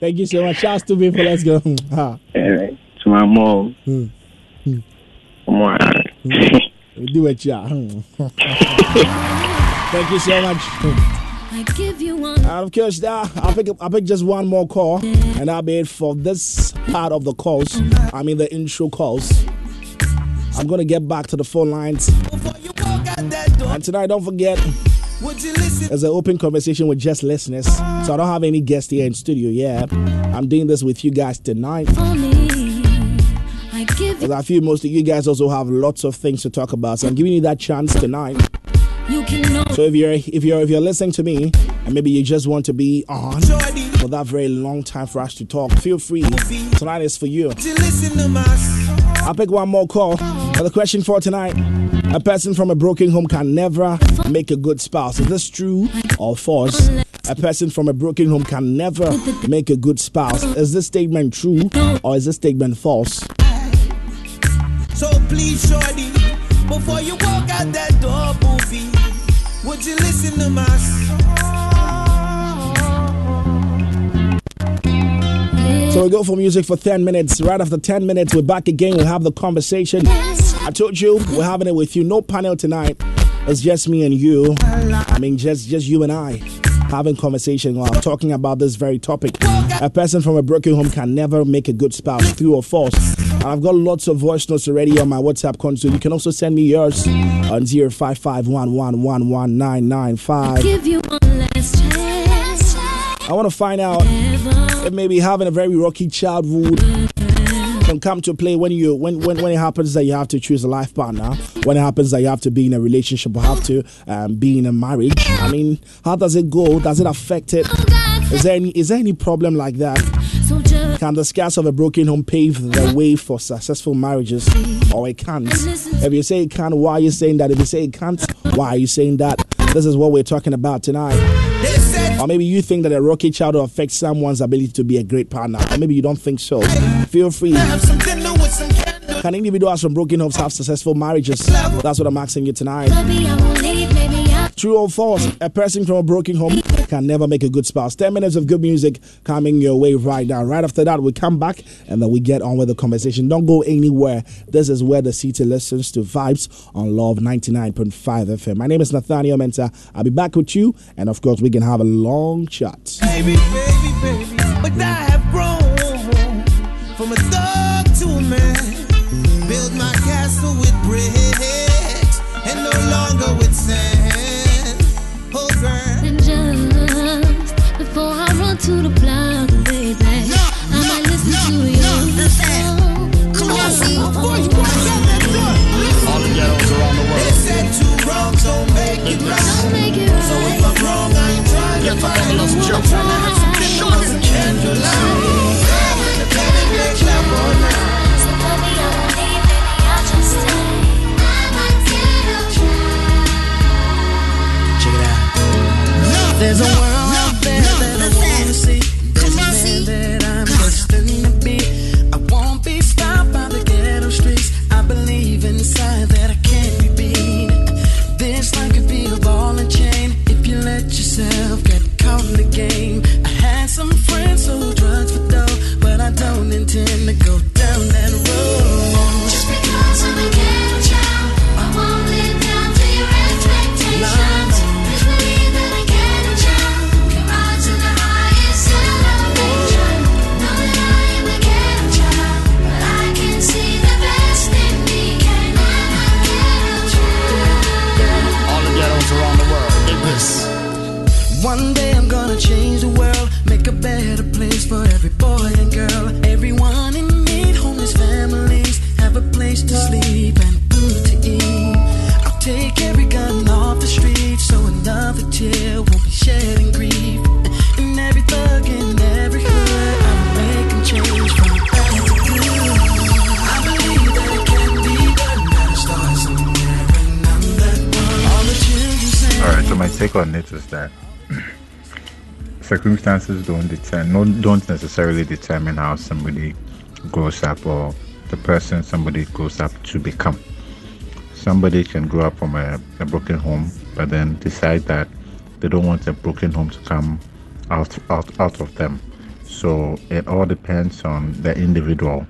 Thank you so much. Shouts to people. Let's go. Alright, to my mom. Hmm. Come on. Do it, yeah. Hmm. Thank you so much. I give you one. And of course, uh, I'll pick I'll pick just one more call, and I'll be it for this part of the calls. I mean the intro calls. I'm gonna get back to the phone lines. And tonight, don't forget, there's an open conversation with just listeners. So I don't have any guests here in studio. Yeah, I'm doing this with you guys tonight. Because I feel most of you guys also have lots of things to talk about. So I'm giving you that chance tonight. You can know. So if you're if you're if you're listening to me and maybe you just want to be on for that very long time for us to talk, feel free. Tonight is for you. I'll pick one more call. But the question for tonight: A person from a broken home can never make a good spouse. Is this true or false? A person from a broken home can never make a good spouse. Is this statement true or is this statement false? So please, shorty, before you walk out that door, booby, would you listen to my song? So we go for music for 10 minutes. Right after 10 minutes, we're back again. We'll have the conversation. I told you, we're having it with you. No panel tonight. It's just me and you. I mean, just just you and I having conversation while talking about this very topic. A person from a broken home can never make a good spouse, true or false. And I've got lots of voice notes already on my WhatsApp console. You can also send me yours on 0551111995. Give you one last chance. I want to find out if maybe having a very rocky childhood come to play when you when, when when it happens that you have to choose a life partner when it happens that you have to be in a relationship or have to um, be in a marriage i mean how does it go? Does it affect it? Is there any is there any problem like that? Can the scars of a broken home pave the way for successful marriages? Or it can't? If you say it can't, why are you saying that? If you say it can't why are you saying that? This is what we're talking about tonight or maybe you think that a rocky childhood affects someone's ability to be a great partner. Or maybe you don't think so. Feel free. Can individuals from broken homes have successful marriages? That's what I'm asking you tonight. True or false? A person from a broken home can never make a good spouse. 10 minutes of good music coming your way right now. Right after that, we come back and then we get on with the conversation. Don't go anywhere. This is where the city listens to vibes on Love 99.5 FM. My name is Nathaniel Mensah. I'll be back with you. And of course, we can have a long chat. Baby, baby, baby. But I have grown from a thug to a man. Build my castle with bricks and no longer with sand. Just before I run to the block, baby, I might listen to you. Come on, see. Before you walk out that door, listen. They said two wrongs don't make it right. Don't make it So if I'm wrong, I ain't trying to find you. I'm trying There's a So my take on it is that circumstances don't determine, don't necessarily determine how somebody grows up or the person somebody grows up to become. Somebody can grow up from a, a broken home, but then decide that they don't want a broken home to come out out out of them. So it all depends on the individual.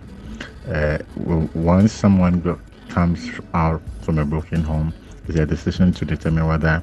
Uh, once someone comes out from a broken home, it's a decision to determine whether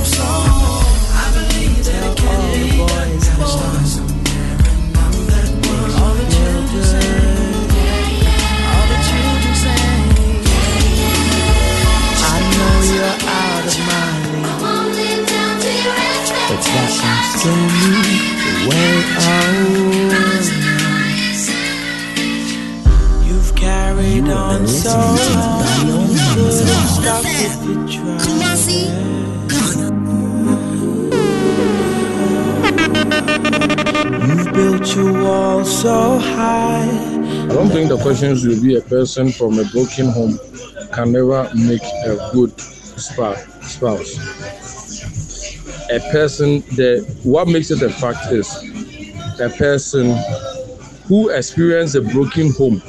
so high. I don't think the questions will be a person from a broken home can never make a good spouse. A person that what makes it a fact is a person who experienced a broken home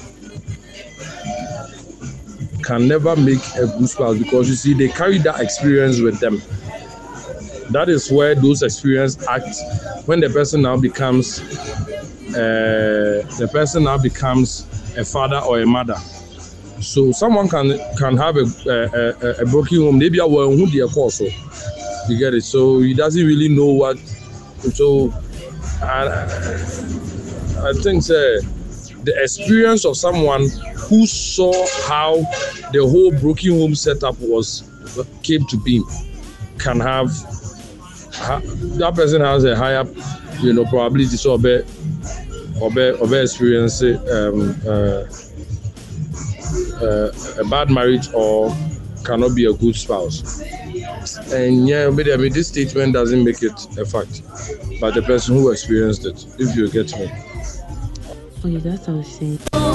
can never make a good spouse because you see they carry that experience with them. That is where those experiences act when the person now becomes uh, the person now becomes a father or a mother. So someone can can have a a, a, a broken home. Maybe I will who the cause so you get it. So he doesn't really know what. So I I think uh, the experience of someone who saw how the whole broken home setup was came to be can have that person has a higher you know probability so be or or experience um, uh, uh, a bad marriage or cannot be a good spouse. And yeah, but I mean, this statement doesn't make it a fact, but the person who experienced it, if you get me. Oh, that's what I was saying.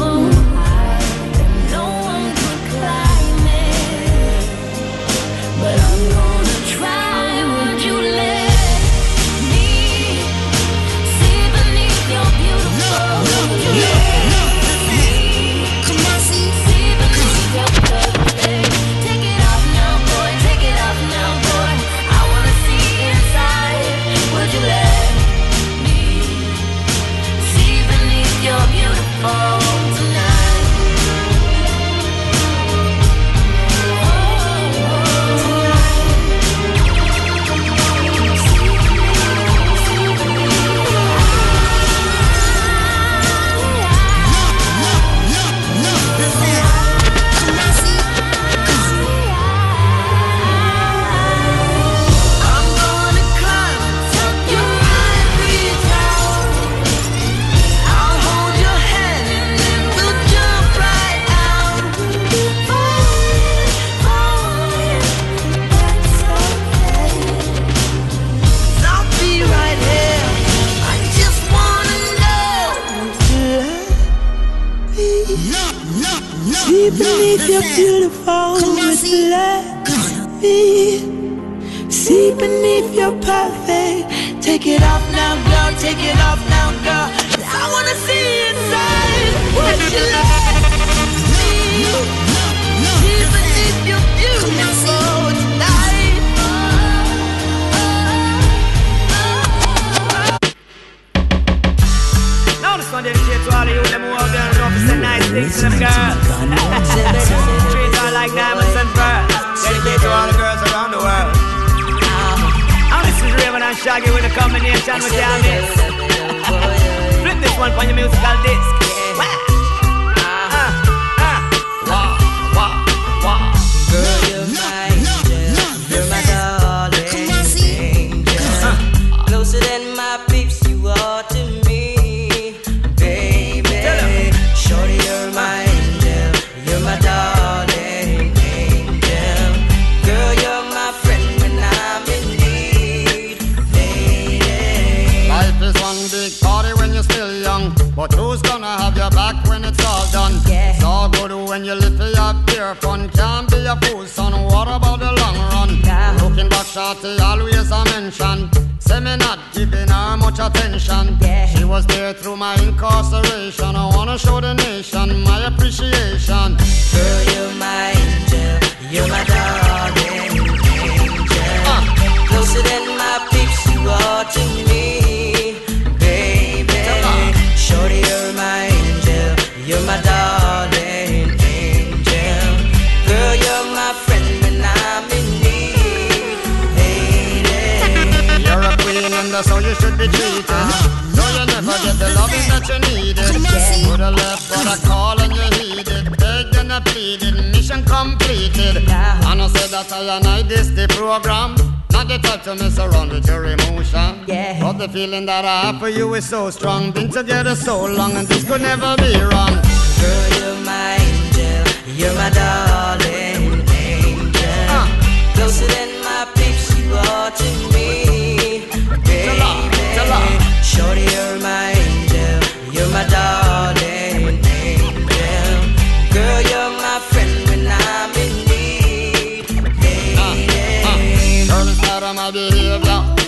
If you're beautiful, just let me see beneath your perfect? Take it off now, girl. Take it off now, girl. I wanna see inside what you love. things to them girls. Treat her like diamonds and pearls. Dedicate to all the girls around the world. Oh, this is Rayvon and Shaggy with a combination with Yamis. Flip this one for your musical disc. Wow. Much attention. Yeah. She was there through my incarceration. I wanna show the nation my appreciation. Begged and I pleaded, mission completed. And I said that I and I this the program. Not the type to mess around with your emotion. Yeah. But the feeling that I have for you is so strong. Been together so long and this could never be wrong. Girl, you're my angel. You're my darling angel. Uh. Closer than my peeps, you are to me, Tell her, tell her. baby. Shorty, you're my angel. You're my darling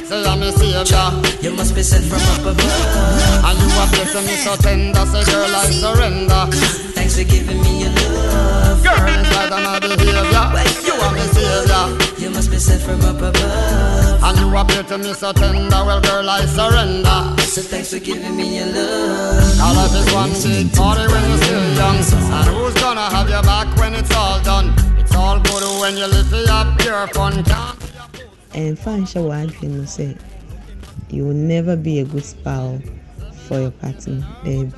Say I'm a savior. You must be sent from up above. And you are blessing me so tender. Say, girl, I surrender. Thanks for giving me your love. Girl, part of my behavior. You are my savior. You must be sent from up above. And you appear to me so tender, well girl I surrender So thanks for giving me your love. All life is one big party when you're still young And who's gonna have your back when it's all done? It's all good when you live for your pure fun Can't ɛmfa nhyɛ w'adwene mu sɛ you will never be a good spouse for your partner baby.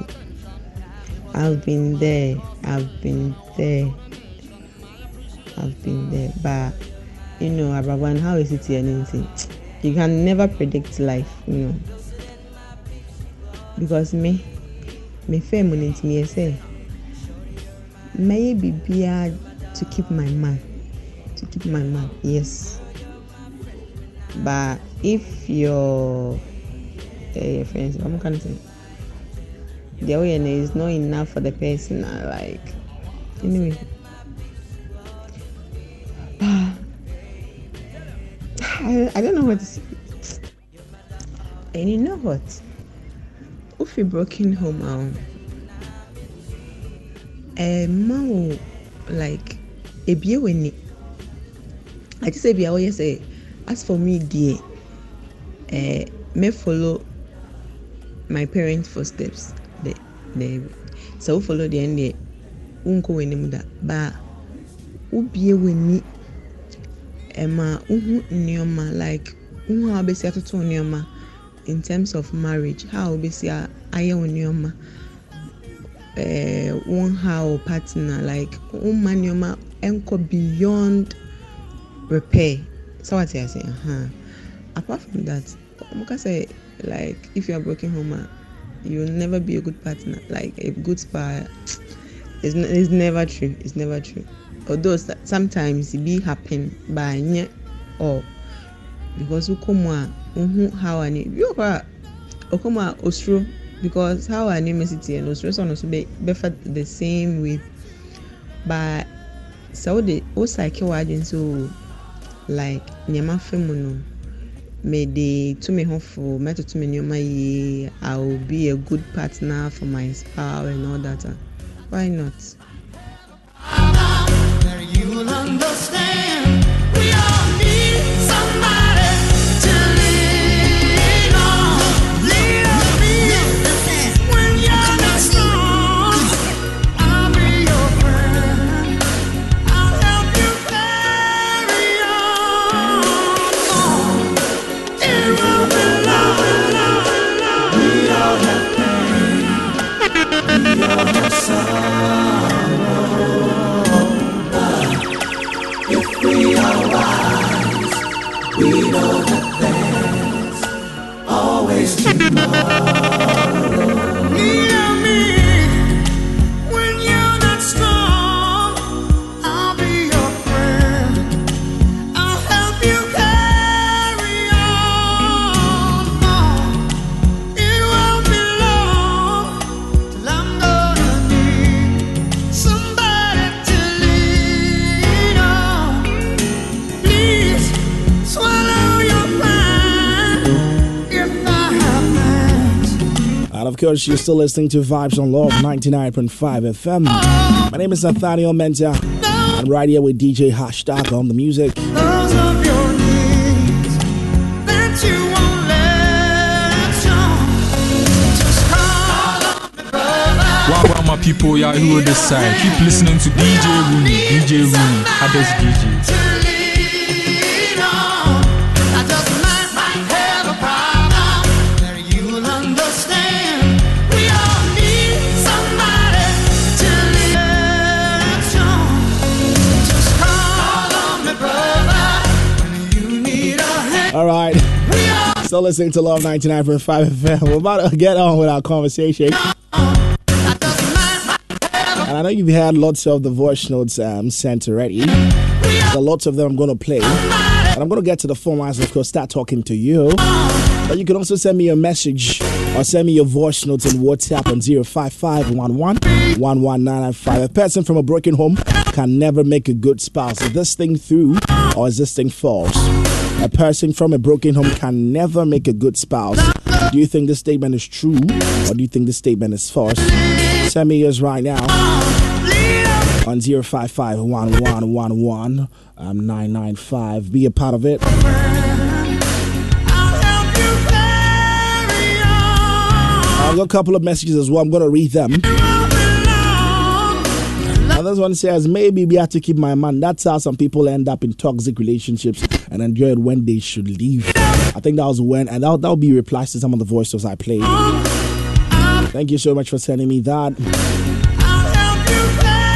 I've been there i've been there i've been there. But you know abraban how is it here anything you can never predict life you know. Because me me fẹ́ mu ne ntumi yɛ sɛ mɛyɛ biribiara to keep my man to keep my man yes but if your uh, friends i'm gonna say. The awareness is not enough for the person like anyway. I, I don't know what to say. And you know what? If you broken home um a man like ebie w'ani ati sɛ bia wɔyɛ sɛ as for me deɛ ɛɛ mɛ follow my parents footsteps. The the sɛ wo follow deɛ ɛn deɛ wonkɔ w'anim da. Baa wobie w'ani ɛma wohu nneɛma like wohu a wobɛsi atoto nneɛma in terms of marriage how wobɛsi a ayɛ wo nneɛma ɛɛ wɔn ha wo partner like woma nneɛma ɛnkɔ beyond repair so what I say uh-huh. apart from that ɔmo ka say like if you are broken home ah you will never be a good partner like a good spy it's, n- it's never true it's never true although s- sometimes it be happen but nye all because wokɔ mu a wohu how ani bi wɔ hɔ a ɔkɔ mu a osuro because how our name is teɛ no osuro sɛ ɔno nso bɛ bɛfa the same way but sɛ wode wo psyche w'adwene sɛ o like nneɛma fa mu no mede to me ho fo mɛtoto me nneɛma yie i will be a good partner for my spouse and all that why not. Understand. Course, you're still listening to Vibes on Love 99.5 FM. My name is Nathaniel Mensah. I'm right here with DJ Hashtag on the music. Wow, wow, my people, y'all who on this side. Keep listening to DJ Rooney, DJ Rooney, Hades DJ. Still listening to Love 99.5 FM. We're about to get on with our conversation. And I know you've had lots of the voice notes um, sent already. There are lots of them I'm going to play. And I'm going to get to the phone lines of course, start talking to you. But you can also send me a message or send me your voice notes in WhatsApp on 05511 A person from a broken home can never make a good spouse. Is this thing through or is this thing false? A person from a broken home can never make a good spouse. Do you think this statement is true or do you think this statement is false? Send me yours right now on 055 um, 995. Be a part of it. I've got a couple of messages as well. I'm going to read them. This one says, maybe we have to keep my man. That's how some people end up in toxic relationships and enjoy it when they should leave. I think that was when, and that, that'll be replies to some of the voices I played. Thank you so much for sending me that.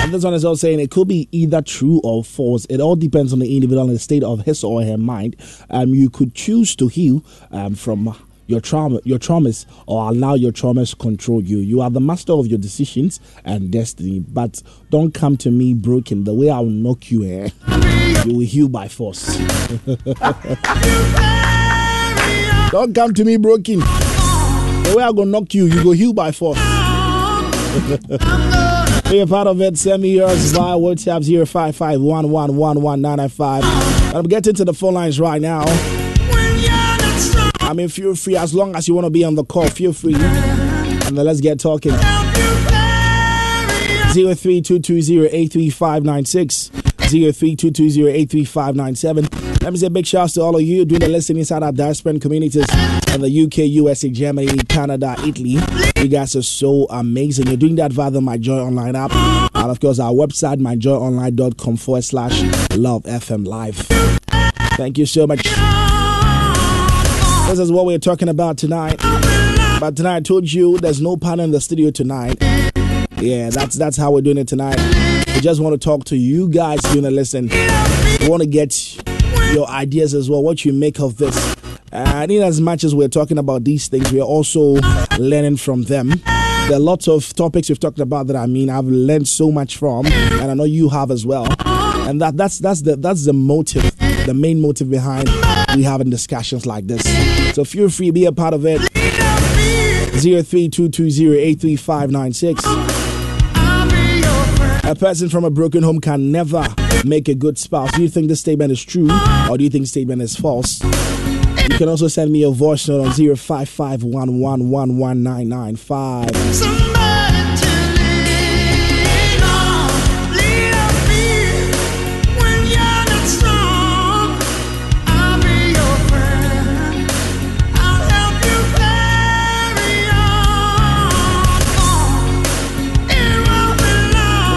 And this one is also saying it could be either true or false. It all depends on the individual and the state of his or her mind. Um, you could choose to heal um, from your trauma, your traumas, or allow your traumas control you. You are the master of your decisions and destiny. But don't come to me broken. The way I'll knock you, eh? You will heal by force. don't come to me broken. The way I gonna knock you, you go heal by force. Be a part of it. Send me yours via WhatsApp 0551111995. I'm getting to the phone lines right now. I mean, feel free as long as you want to be on the call. Feel free, and then let's get talking. Zero three two two zero eight three five nine six. 0322083597. Let me say big shouts to all of you doing the listening inside our diaspora communities in the UK, USA, Germany, Canada, Italy. You guys are so amazing. You're doing that via the My Joy Online app. And of course, our website, myjoyonline.com forward slash love FM live. Thank you so much. This is what we're talking about tonight. But tonight I told you there's no partner in the studio tonight. Yeah, that's that's how we're doing it tonight. We just want to talk to you guys doing a listen. We want to get your ideas as well, what you make of this. And in as much as we're talking about these things, we're also learning from them. There are lots of topics we've talked about that I mean I've learned so much from, and I know you have as well. And that that's that's the that's the motive, the main motive behind we having discussions like this. So feel free be a part of it. 0322083596. A person from a broken home can never make a good spouse. Do you think this statement is true or do you think the statement is false? You can also send me a voice note on 0551111995.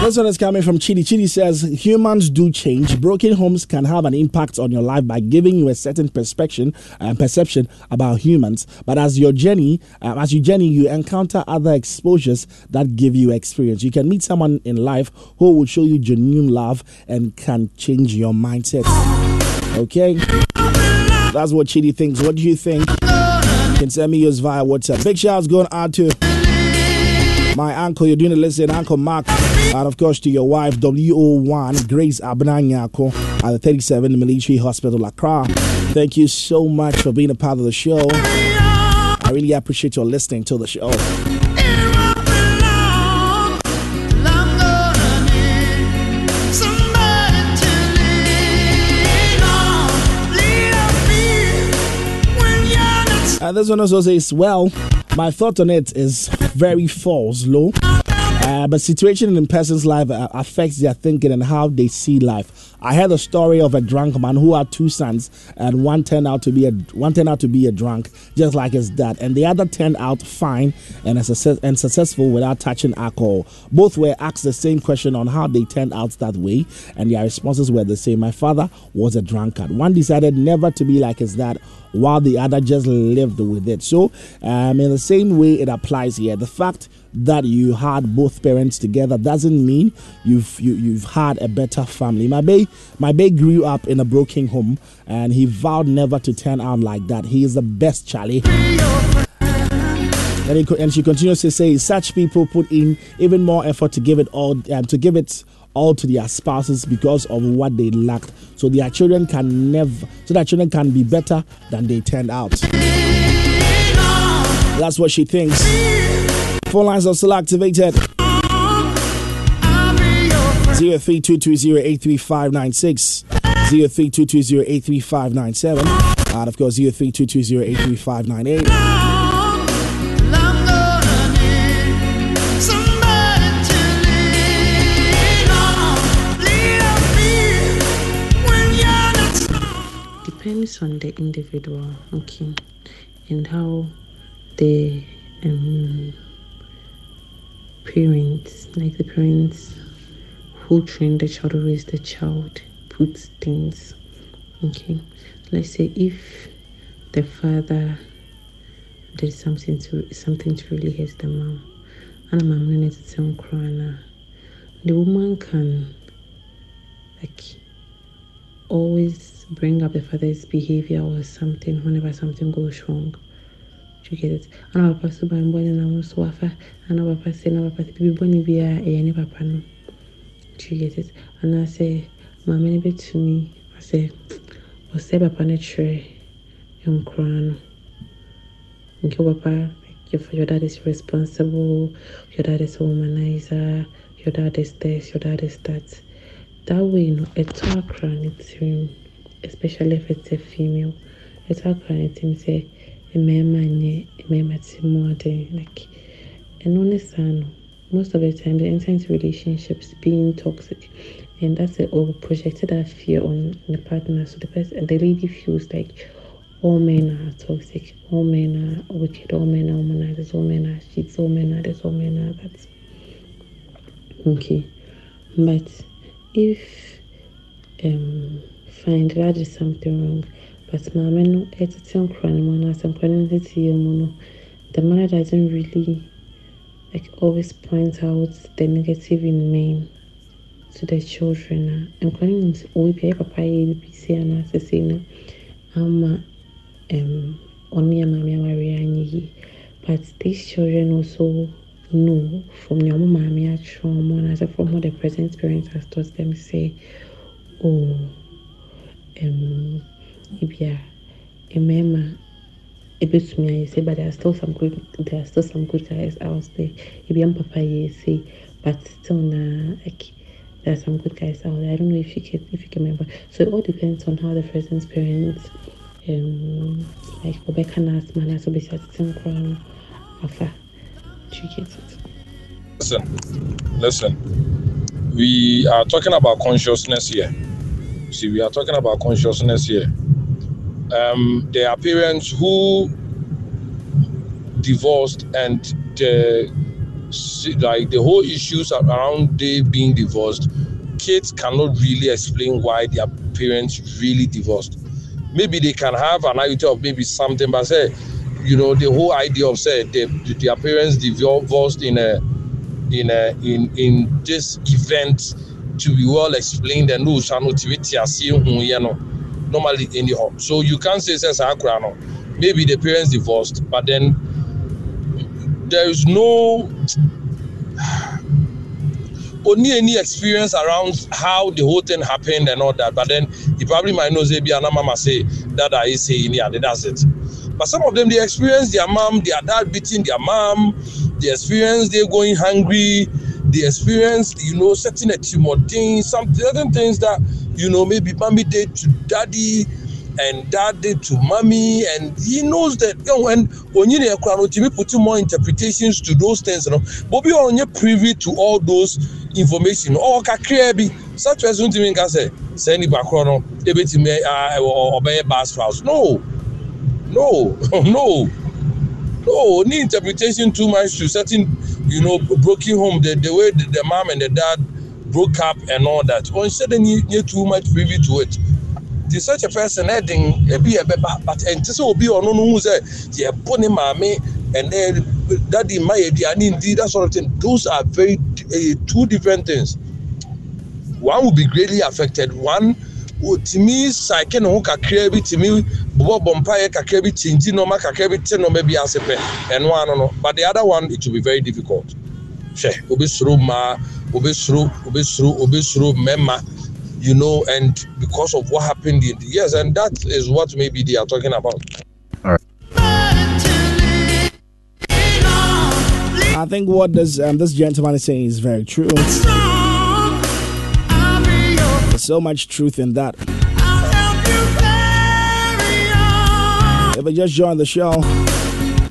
This one is coming from Chidi. Chidi says humans do change. Broken homes can have an impact on your life by giving you a certain perspective and perception about humans. But as your journey, um, as you journey, you encounter other exposures that give you experience. You can meet someone in life who will show you genuine love and can change your mindset. Okay, that's what Chidi thinks. What do you think? You can send me yours via WhatsApp. Big shouts going out to my uncle, you're doing a listen, Uncle Mark, and of course to your wife, WO1 Grace Abnanyako at the 37 Military Hospital, Accra. Thank you so much for being a part of the show. I really appreciate your listening to the show. This one also says, well, my thought on it is very false, low. Uh, but situation in a person's life uh, affects their thinking and how they see life. I heard a story of a drunk man who had two sons, and one turned out to be a one turned out to be a drunk, just like his dad, and the other turned out fine and success, and successful without touching alcohol. Both were asked the same question on how they turned out that way, and their responses were the same. My father was a drunkard. One decided never to be like his dad, while the other just lived with it. So, um, in the same way, it applies here. The fact that you had both parents together doesn't mean you've you, have you have had a better family. My baby, my baby grew up in a broken home, and he vowed never to turn out like that. He is the best Charlie. And, he, and she continues to say, such people put in even more effort to give it all, um, to give it all to their spouses because of what they lacked, so their children can never, so their children can be better than they turned out. That's what she thinks. Phone lines are still activated. 0322083596, 0322083597, and of course 0322083598. depends on the individual, okay, and how the um, parents, like the parents who train the child or raise the child, puts things. Okay, let's say if the father did something to something to really hurt the mom, and the mom needs to cry the woman can like always bring up the father's behavior or something whenever something goes wrong you get it ana papa so ban bɔne na mo so wafa. Ana papa sɛ na papa sɛ bibi bɔne biara ɛyɛ ne papa no. You get it? Anaasɛ maame no bɛtumi sɛ ɔsɛ papa no kyerɛ nkoraa no. Nke papa your, your dad is responsible. Your dad is a womanizer. Your dad is this your dad is that. That way know ɛtɔ akora ne tirim especially if it's a female. Ɛtɔ akora ne tirim sɛ mmarima nyɛ mmarima te mu ɔden like ɛno ne saa no most of the time they enter relationships being toxic and that's it or projected that fear on the partner. So the person the lady feels like all men are toxic. All men are wicked. All men are womanizers all men are cheats all men are this. All men are that. Okay. But if um find that is something wrong but maame no ɛtete nkora no mu anaasɛ nkora no tete yɛ mu no the mother doesn't really like always point out the negative in men to the children a nkora no sɛ ɔwɔ bi ayɛ papa yɛ bibi se anaasɛ sei no. Ama um ɔne yɛ maame awareɛ anyɛ yie but these children also know from their mommy atwere and as from what the present parents has taught them say oh um ebia mmarima ebetumi ayɛ say but there are still some good there are still some good guys out there ebia papa yɛ say but still na like there are some good guys out there I don't know if you can if you can remember so it all depends on how the person's parents um like ɔbɛka n'asoma na so bɛsi atete nkora no afa Listen, listen. We are talking about consciousness here. See, we are talking about consciousness here. Um, there are parents who divorced and the like the whole issues around they being divorced kids cannot really explain why their parents really divorced. Maybe they can have an idea of maybe something but say you know the whole idea of say they, their parents divorced in a in a in in this event to be well explained and no shall not you know normally in the home. So you can't say says no. Maybe the parents divorced but then there is no only any experience around how the whole thing happened and all that but then he probably might know say be mama say that i say yeah that's it. But some of them, they experience their mom, their dad beating their mom, they experience they going hungry, they experience, you know, setting a thing, some certain things that, you know, maybe mommy did to daddy, and daddy to mommy. And he knows that you know when onyini ekura no timi put more interpretations to those things you know but be onye privy to all those information. Or kakra bi such timi nka sɛ sɛ nipa korɔ no. Ebetumi ɛwɔ ɔbɛyɛ bad spouse no. No. No. No need interpretation too much to certain you know broken home the the way the, the mom and the dad broke up and all that. Ṣe de nye nye too much privy to it. The such a person ɛdin ebi ɛbɛ ba but ɛnti sɛ obi ɔno no hu sɛ yɛ bɔ ne maame and then daddy mma yɛ aduane ndi that sort of thing. Those are very uh, two different things. One will be greatly affected. One sàkè ne ho kakra bi kakra bi kakra bi te bi ano no but the other one it will be very difficult hwɛ obi soro mmaa obi soro obi obi you know and because of what happened in the years and that is what maybe they are talking about. I think what this um, this gentleman is saying is very true. So much truth in that. If I just joined the show,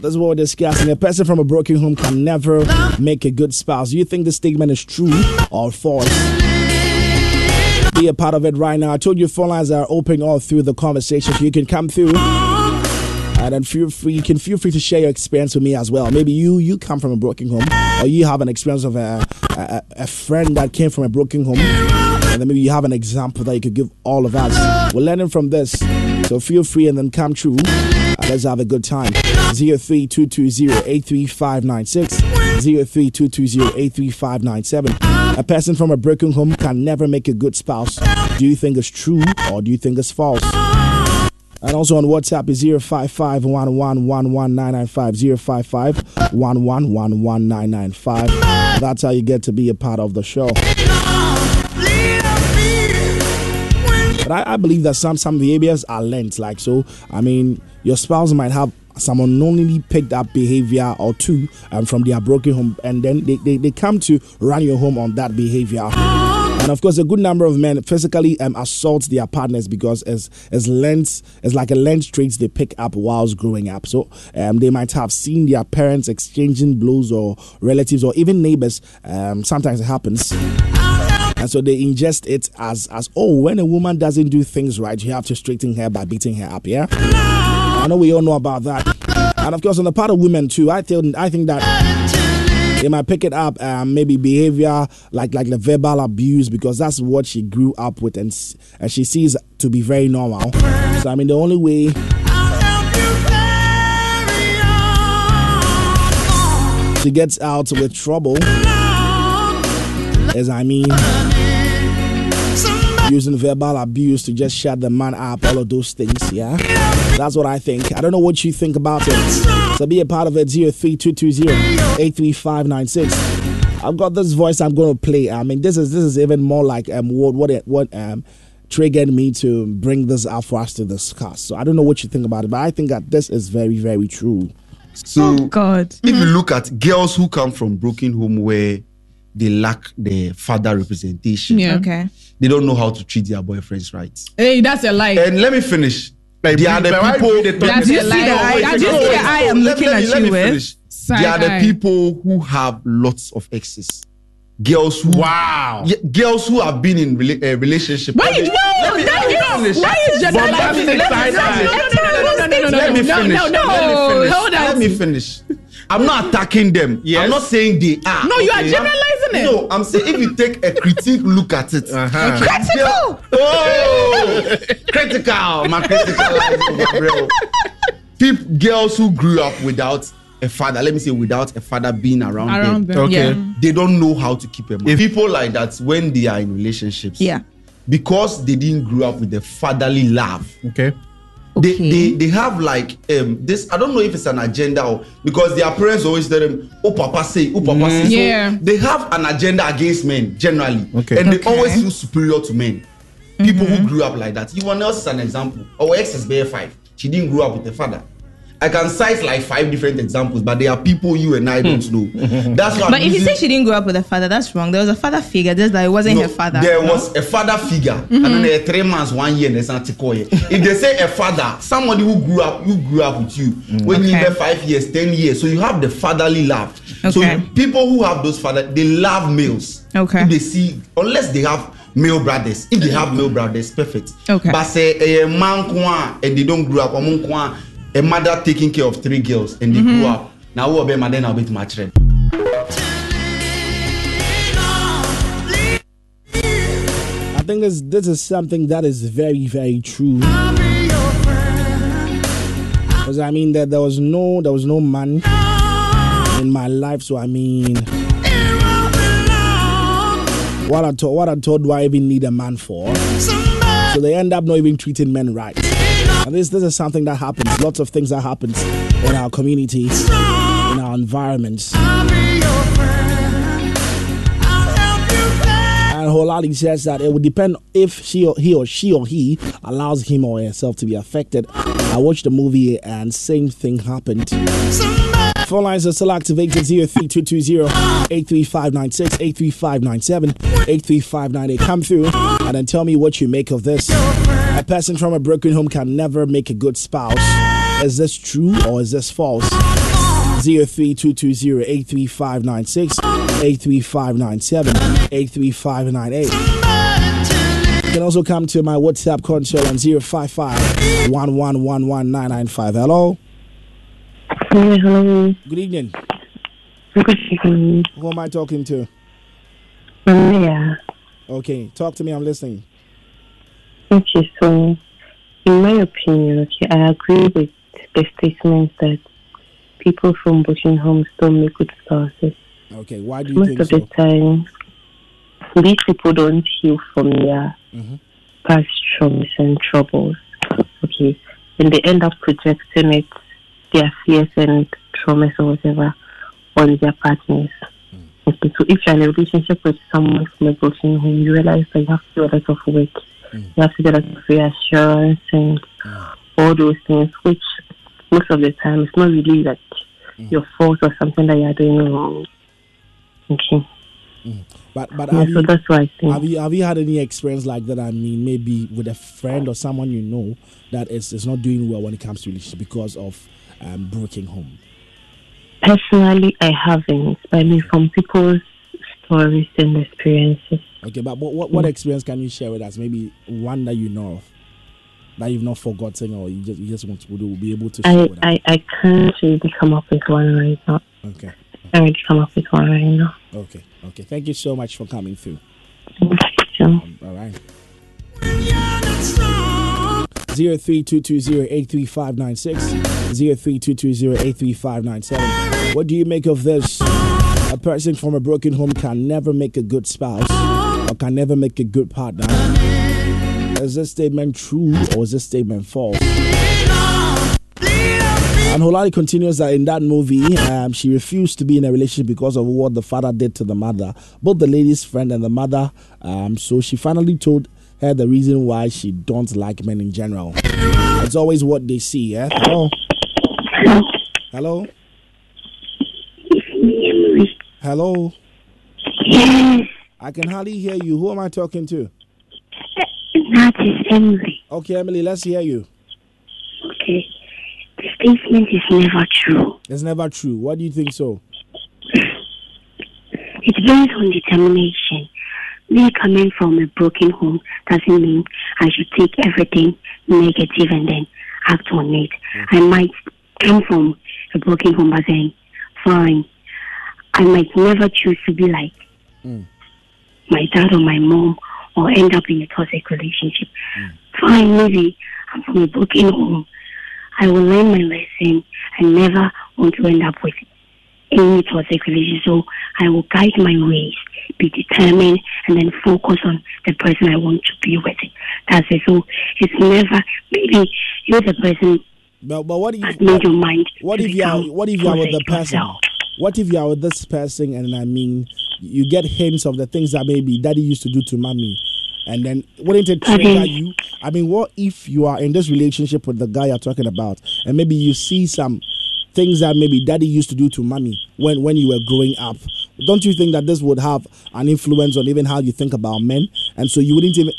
this is what we're discussing. A person from a broken home can never make a good spouse. Do you think the statement is true or false? Be a part of it right now. I told you phone lines are open all through the conversation, so you can come through. And then feel free, you can feel free to share your experience with me as well. Maybe you you come from a broken home, or you have an experience of a, a, a friend that came from a broken home, and then maybe you have an example that you could give all of us. We're learning from this, so feel free and then come true. Uh, let's have a good time. Zero three two two zero eight three five nine six zero three two two zero eight three five nine seven. A person from a broken home can never make a good spouse. Do you think it's true or do you think it's false? And also on WhatsApp is 055 055 That's how you get to be a part of the show. But I, I believe that some some behaviors are learned. Like so, I mean, your spouse might have some unknowingly picked up behavior or two um, from their broken home, and then they, they, they come to run your home on that behavior. And of course, a good number of men physically um, assault their partners because as as lens as like a lens traits they pick up whilst growing up. So um, they might have seen their parents exchanging blows or relatives or even neighbors. Um, sometimes it happens. And so they ingest it as as oh, when a woman doesn't do things right, you have to straighten her by beating her up. Yeah, I know we all know about that. And of course, on the part of women too, I think I think that they might pick it up, um, maybe behavior like like the verbal abuse because that's what she grew up with and and she sees to be very normal. So I mean, the only way. She gets out with trouble is I mean using verbal abuse to just shut the man up, all of those things, yeah? That's what I think. I don't know what you think about it. So be a part of it, 0322083596. I've got this voice I'm going to play. I mean, this is this is even more like um what what it, what um triggered me to bring this out for us to discuss. So I don't know what you think about it, but I think that this is very very true. So God, if you look at girls who come from broken home where they lack the father representation, Yeah. Okay. they don't know how to treat their boyfriends right. Hey, that's a lie. And let me finish. they are the but why people. do they talk That's No, a lie. no, I- wait, I wait, just no, say wait, I no, am let me- looking let me- at let you me with finish. side They are the eye. people who have lots of exes. Girls who wow, girls who have been in rela- uh, relationship. Why Let you- me- no, let me- that- let me no, finish. why is your Bombastic dialogue- side no, eye. no, no, no, no, no, no, no, Let me no, finish. no, no, Let me finish. hold on. Let me finish. I'm not attacking them. I'm not saying they are. No, you are okay? Generalizing it. No, I'm saying if you take a critique look at it. Uh-huh. Okay. Critical. Oh, critical. My critical life, my bro. People, girls who grew up without a father, let me say without a father being around, Around them, okay, yeah. they don't know how to keep a man. People like that when they are in relationships, Yeah. because they didn't grow up with the fatherly love. Okay. They, they they have like um this I don't know if it's an agenda or because their parents always tell them oh papa say oh papa say. So Yeah. they have an agenda against men generally. Okay. and they always feel superior to men. People who grew up like that. Even else is an example our ex is bare five. She didn't grow up with a father I can cite like five different examples, but there are people you and I don't hmm. know. That's why. I'm But if you say she didn't grow up with a father, that's wrong. There was a father figure, just that it wasn't No, her father. There no? was a father figure, Mhm. and mm-hmm. then there are three months, one year, and there's not If they say a father, somebody who grew up, who grew up with you, mm. when you Okay. live five years, ten years, so you have the fatherly love. So Okay. you- people who have those father, they love males. Okay. If they see, unless they have male brothers, if they have male brothers, perfect. Okay. But say a man kwa and they don't grow up, a man kwa, a mother taking care of three girls and they Mhm. grew up. Now what be mother now bit much red. I think this this is something that is very very true. Because I mean that there was no there was no man in my life, so I mean, what I told what I told do I even need a man for? So they end up not even treating men right. This this is something that happens. Lots of things that happens in our communities, in our environments. And Holali says that it would depend if she or he or she or he allows him or herself to be affected. I watched the movie and same thing happened. Phone lines are still activated 03220 83596 83597 83598. Come through and then tell me what you make of this. A person from a broken home can never make a good spouse. Is this true or is this false? 03220 83596 83597 83598. You can also come to my WhatsApp console on 055 1111995. Hello? hello. Good evening. Good evening. Who am I talking to? Yeah. Okay, talk to me. I'm listening. Okay, so in my opinion, okay, I agree with the statement that people from broken homes don't make good spouses. Okay, why do you Most think of so? the time, these people don't heal from their Mhm. past traumas and troubles. Okay, and they end up projecting it, their fears and traumas or whatever, on their partners. Okay, so if you're in a relationship with someone from a broken home, you realize that you have to do a lot of work. Mm. You have to get a lot of reassurance and mm. all those things, which most of the time it's not really like mm. your fault or something that you're doing wrong. Okay. But but Yeah, have, so you, that's why I think. have you have you had any experience like that? I mean, maybe with a friend or someone you know that is, is not doing well when it comes to relationship because of um, broken home. Personally, I haven't, but I mean from people's stories and experiences. Okay, but what what, what experience can you share with us? Maybe one that you know of that you've not forgotten, or you just you just want to will be able to share I, with. I, I can't really come up with one right now. Okay, I can't really come up with one right now. okay, okay. Thank you so much for coming through. So, Um, all right. Zero three two two zero eight three five nine six zero three two two zero eight three five nine seven. What do you make of this? A person from a broken home can never make a good spouse or can never make a good partner. Is this statement true or is this statement false? And Holari continues that in that movie, um, she refused to be in a relationship because of what the father did to the mother, both the lady's friend and the mother. Um, so she finally told her the reason why she don't like men in general. It's always what they see. Yeah. Hello. Hello. Hello. Hello. I can hardly hear you. Who am I talking to? That is Emily. Okay, Emily, let's hear you. Okay. The statement is never true. It's never true. Why do you think so? It depends on determination. Me coming from a broken home doesn't mean I should take everything negative and then act on it. Mm. I might come from a broken home but then fine. I might never choose to be like mm. my dad or my mom or end up in a toxic relationship. Mm. Fine, maybe I'm from a broken home. I will learn my lesson and never want to end up with any toxic relationship. So I will guide my ways, be determined, and then focus on the person I want to be with. That's it. So it's never maybe you're the person But, but what if that made your mind. what if you are what if you are with the person? yourself. What if you are with this person and I mean you get hints of the things that maybe daddy used to do to mommy and then wouldn't it trigger you? I mean, what if you are in this relationship with the guy you're talking about, and maybe you see some things that maybe daddy used to do to mommy when when you were growing up? Don't you think that this would have an influence on even how you think about men? And so you wouldn't even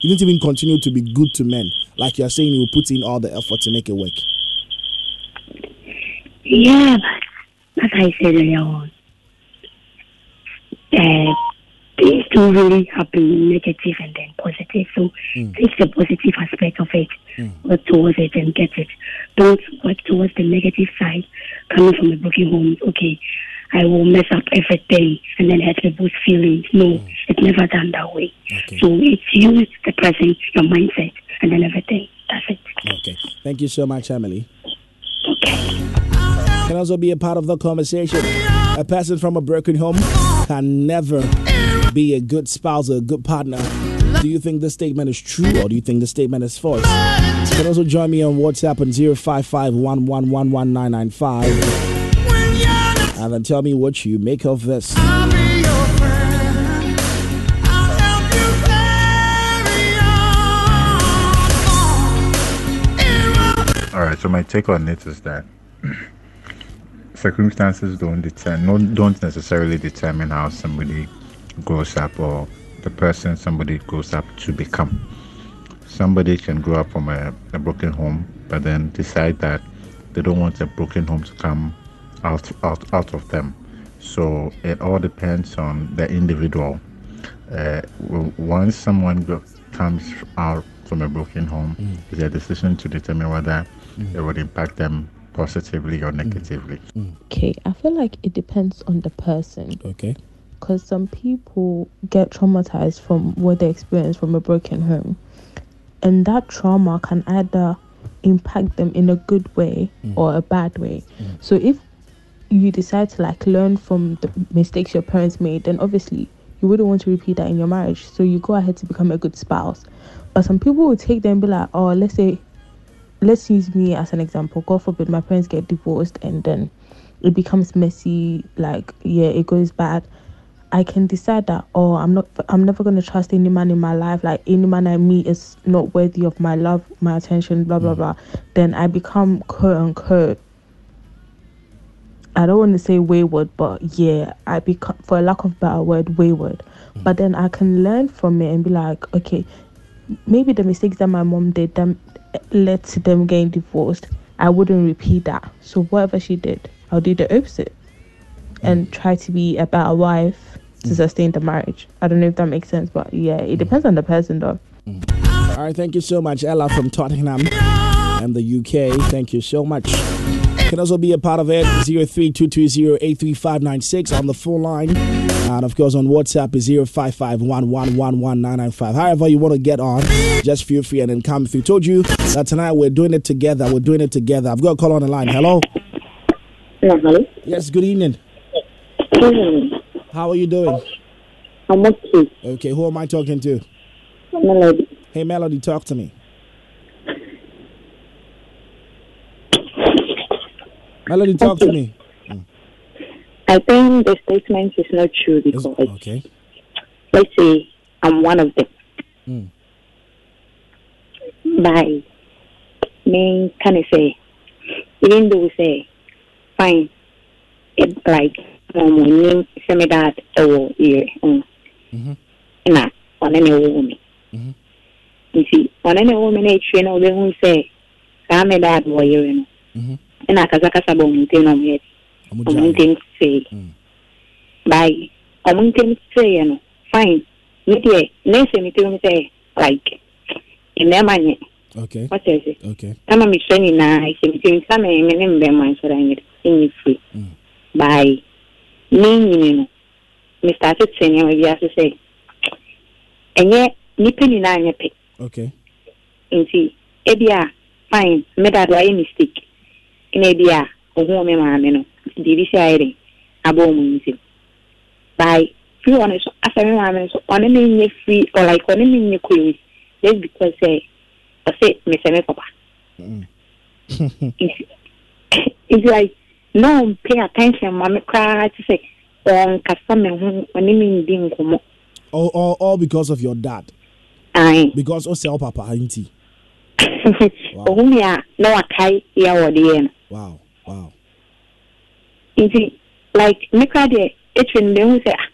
you didn't even continue to be good to men, like you're saying you put in all the effort to make it work. Yeah, but like I said earlier on, uh, things do really happen negative and then positive. So hmm. take the positive aspect of it, hmm. work towards it and get it. Don't work towards the negative side. Coming from a broken home, okay, I will mess up everything and then hurt people's feelings. No, hmm. it's never done that way. So it's you, the person, your mindset, and then everything. That's it. Okay. Thank you so much, Emily. Okay. Can also be a part of the conversation. A person from a broken home can never be a good spouse or a good partner. Do you think this statement is true or do you think the statement is false? You can also join me on WhatsApp on 055 and then tell me what you make of this. All right. So my take on it is that circumstances don't determine, don't necessarily determine how somebody grows up or the person somebody grows up to become. Somebody can grow up from a, a broken home, but then decide that they don't want a broken home to come out out out of them. So it all depends on the individual. Uh, once someone go- comes out from a broken home, mm. it's their decision to determine whether mm. it would impact them positively or mm. negatively. Okay, I feel like it depends on the person. Okay. Because some people get traumatized from what they experience from a broken home. And that trauma can either impact them in a good way mm. or a bad way. Mm. So if you decide to like learn from the mistakes your parents made, then obviously you wouldn't want to repeat that in your marriage. So you go ahead to become a good spouse. But some people will take them and be like, oh, let's say let's use me as an example. God forbid my parents get divorced and then it becomes messy, like yeah, it goes bad. I can decide that oh I'm not I'm never gonna trust any man in my life, like any man I meet is not worthy of my love, my attention, blah blah mm. blah. Then I become quote unquote I don't want to say wayward, but yeah, I become for a lack of better word, wayward. Mm. But then I can learn from it and be like, okay, maybe the mistakes that my mom did them led to them getting divorced. I wouldn't repeat that. So whatever she did, I'll do the opposite and try to be a better wife to mm. sustain the marriage. I don't know if that makes sense, but yeah, it mm. depends on the person though. Mm. All right, thank you so much, Ella from Tottenham and the UK. Thank you so much. Can also be a part of it 0322083596 on the full line. And of course on WhatsApp is 0551111995. However you want to get on, just feel free and then come through. Told you that tonight we're doing it together. We're doing it together. I've got a call on the line. Hello? hello. Yes, good evening. How are you doing? I'm okay. Okay, who am I talking to? Melody. Hey Melody, talk to me. Melody, talk to me. I think the statement is not true because Okay. let's say I'm one of them. Mm. By me, can I say, even though we say, fine, it, like, um, we name some of that, oh, yeah, um, na ɔne ne wo me nti ɔne ne wo me no akyire no wobɛhu sɛ saa me dad wɔyere no ɛna akasakasa bɔ ɔmo ntam na ɔmoyɛ ɔmo ntam see by ɔmo ntam seeɛ no fine me deɛ ne nsɛ me tirim sɛ like mmarima nyɛ Okay. wɔkyerɛ sɛ Okay. ama mehwɛ nyinaa ɛhyɛ me tirim sa me me ne mbɛma nsɔre anyɛ ɛnyɛ firi by ne nyini no mestarte te nneɛma bi ase sɛ ɛnyɛ nnipa nyinaa nyɛ pɛ Okay. nti ebi a fine me dad wayɛ mistake. Ɛna ebi a ohun me maame no. Biribi si ayɛ de abɔ ɔmo nsam by firi ɔno so asa me maame no so ɔne me nyɛ free or like ɔne me nyɛ close just because sɛ ɔsɛ mesɛ me papa. Nti nti like na ɔn pay attention ma mi ti sɛ ɔn kasa mi ho mi n di all all all because of your dad. ayi because o sɛ ɔ papa nti. ohun mi a na wa kae ya wɔ de yɛ wow wow. nti like mi koraa deɛ etwa ne mu sɛ ah,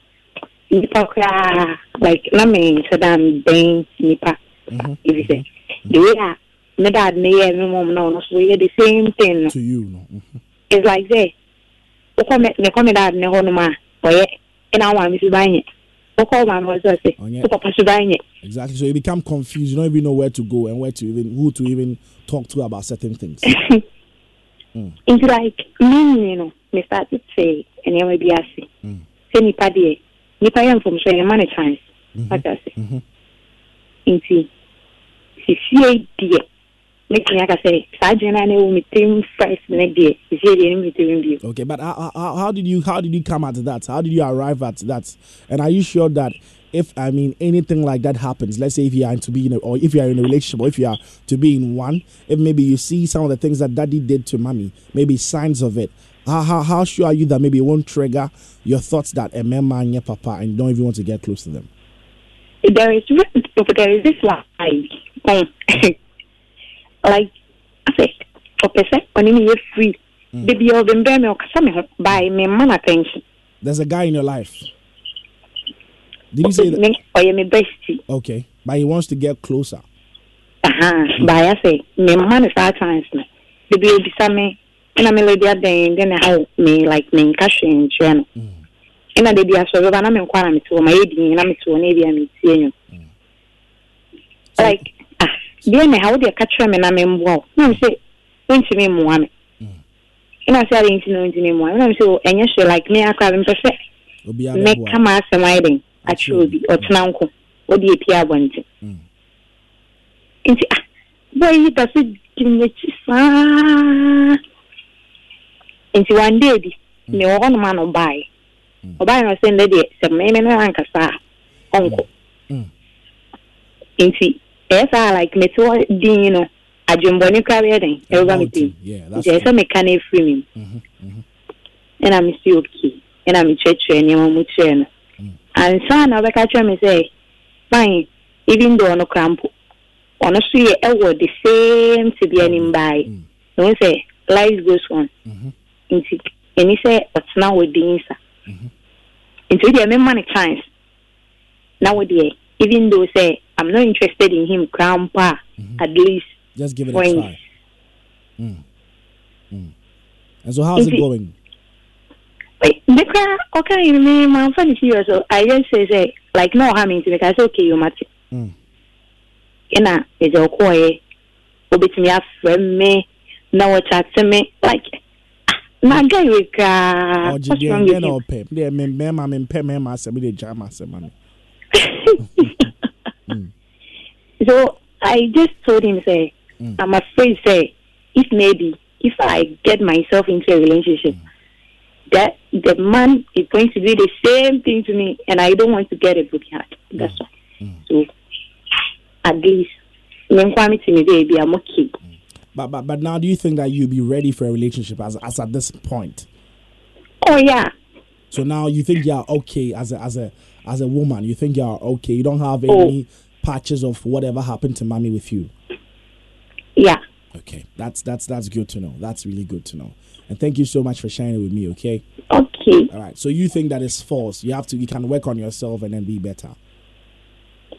nipa koraa like na mi n sɛ daa mi nipa. Mhm, ebi sɛ mhm, mhm. the way a mi dad ne yɛ mi mɔm na ɔno so yɛ the same thing. to you no. It's like sɛ wokɔ me dad ne hɔ nom a ɔyɛ ɛna wa me so ban yɛ wokɔ ma me hɔ sɛ sɛ Ɔnyɛ. wo papa so ban yɛ exactly. So you become confused. You don't even know where to go and where to even who to even talk to about certain things. Mm. nti like me no me start sɛ nneɛma bi ase sɛ nipa deɛ nipa yɛ mfomso yɛma no chance wate ase nti sesie deɛ mɛtumi aka sɛ saa adwene no a na ɛwɔ me first ne deɛ sesie deɛ ne me tirim bio Okay, but how, how, how did you how did you come at that? How did you arrive at that? And are you sure that if I mean anything like that happens, let's say if you are to be in a, or if you are in a relationship or if you are to be in one, if maybe you see some of the things that daddy did to mommy, maybe signs of it. How, how, how sure are you that maybe it won't trigger your thoughts that a man and your papa and you don't even want to get close to them? there is there is this line um, like said ɔpɛ sɛ ɔne me yɛ free da bia ɔbɛmbɛn me ɔkasa me ho by me mma no attention There's a guy in your life. Did you say that? Ɔyɛ me bestie Okay, but he wants to get closer. aha baayɛ sɛ me mma no saa chance no da bia obisa me ɛna me lady adɛn de ne haw me like menka hwee nkyerɛ no ɛna da bia sɛ ɔbɛba na menkɔ a na mete hɔ ma yɛ din na mete hɔ na ebia metie nwom like deɛ ne ha wodeɛ ka kyerɛ me na memboa wo. Na me sɛ wontumi mmoa me. Ɛna sɛ ade nti na wontumi mmoa me. Na me sɛ "Oh, ɛnyɛ hwɛ like me akora mempɛ sɛ mɛka ma asɛm ayɛ den akyerɛ obi. ɔtena nko wode ɛpie abɔnten. Nti ah bɔɔ yi da so di m'akyi saa. Nti one day bi mewɔ hɔnom a no ɔbaeɛ. Ɔbaeɛ no sɛ ndɛ deɛ sɛ meme no ankasa a ɔnkɔ. Nti ɛyɛ saa like mete hɔ din no adwembɔne kora bɛyɛ den ɛbɛba me tim nti ɛyɛ sɛ meka no afiri me mu ɛna mesi okay ɛna mekyerɛkyerɛ nneɛma mu kyerɛ no ansa na ɔbɛka kyerɛ me sɛ fine even though ɔno kora mpo ɔno so yɛ ɛwɔ the same te bi anim baeɛ na ɔhu sɛ life goes on. Nti ɛni sɛ ɔtena wɔ din sa nti wodeɛ mema no chance na wodeɛ even though say I'm not interested in him, grandpa, mm-hmm. at least just give it points. a try. Mm. Mm. And so how's it, going? Wait, because okay, you mean my friend is serious. So I just say say like no harming to me. I say okay, you match. Mm. Ena is your koi. Obetumi afre me now na chat to me like na guy me, me, Ɔgye me, me, me, me. mmɛma mmɛma asɛm de gya ama asɛm ano. So I just told him, say, mm. I'm afraid, say, if maybe if I get myself into a relationship, mm. that the man is going to do the same thing to me, and I don't want to get a broken heart. That's mm. why. So at least, when Kwame to me, baby, I'm okay. But, but but now, do you think that you'll be ready for a relationship as as at this point? Oh yeah, So now you think you're okay as a as a as a woman. You think you're okay. You don't have Oh. any patches of whatever happened to mommy with you. yeah. Okay, that's that's that's good to know. That's really good to know. And thank you so much for sharing it with me. Okay. Okay. All right. So you think that is false? You have to. You can work on yourself and then be better.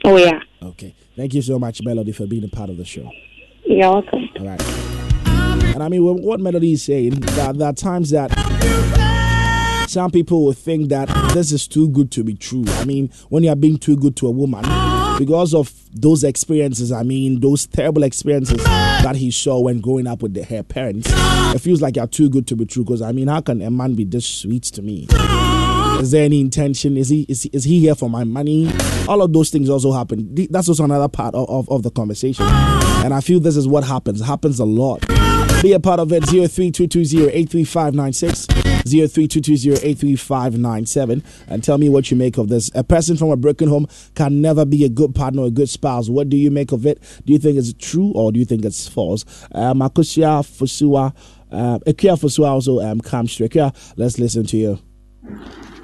Oh yeah. Okay. Thank you so much, Melody, for being a part of the show. You're welcome. All right. And I mean, what Melody is saying, that there are times that some people will think that this is too good to be true. I mean, when you are being too good to a woman, because of those experiences, I mean, those terrible experiences that he saw when growing up with the, her parents, it feels like you're too good to be true. Because, I mean, how can a man be this sweet to me? Is there any intention? Is he is he, is he here for my money? All of those things also happen. That's also another part of, of, of the conversation. And I feel this is what happens. It happens a lot. Be a part of it. 0322083596, 0322083597, and tell me what you make of this. A person from a broken home can never be a good partner or a good spouse. What do you make of it? Do you think it's true or do you think it's false? Um, Makusia Fusua, Ekia Fusua also um, comes to Ekia. Let's listen to you.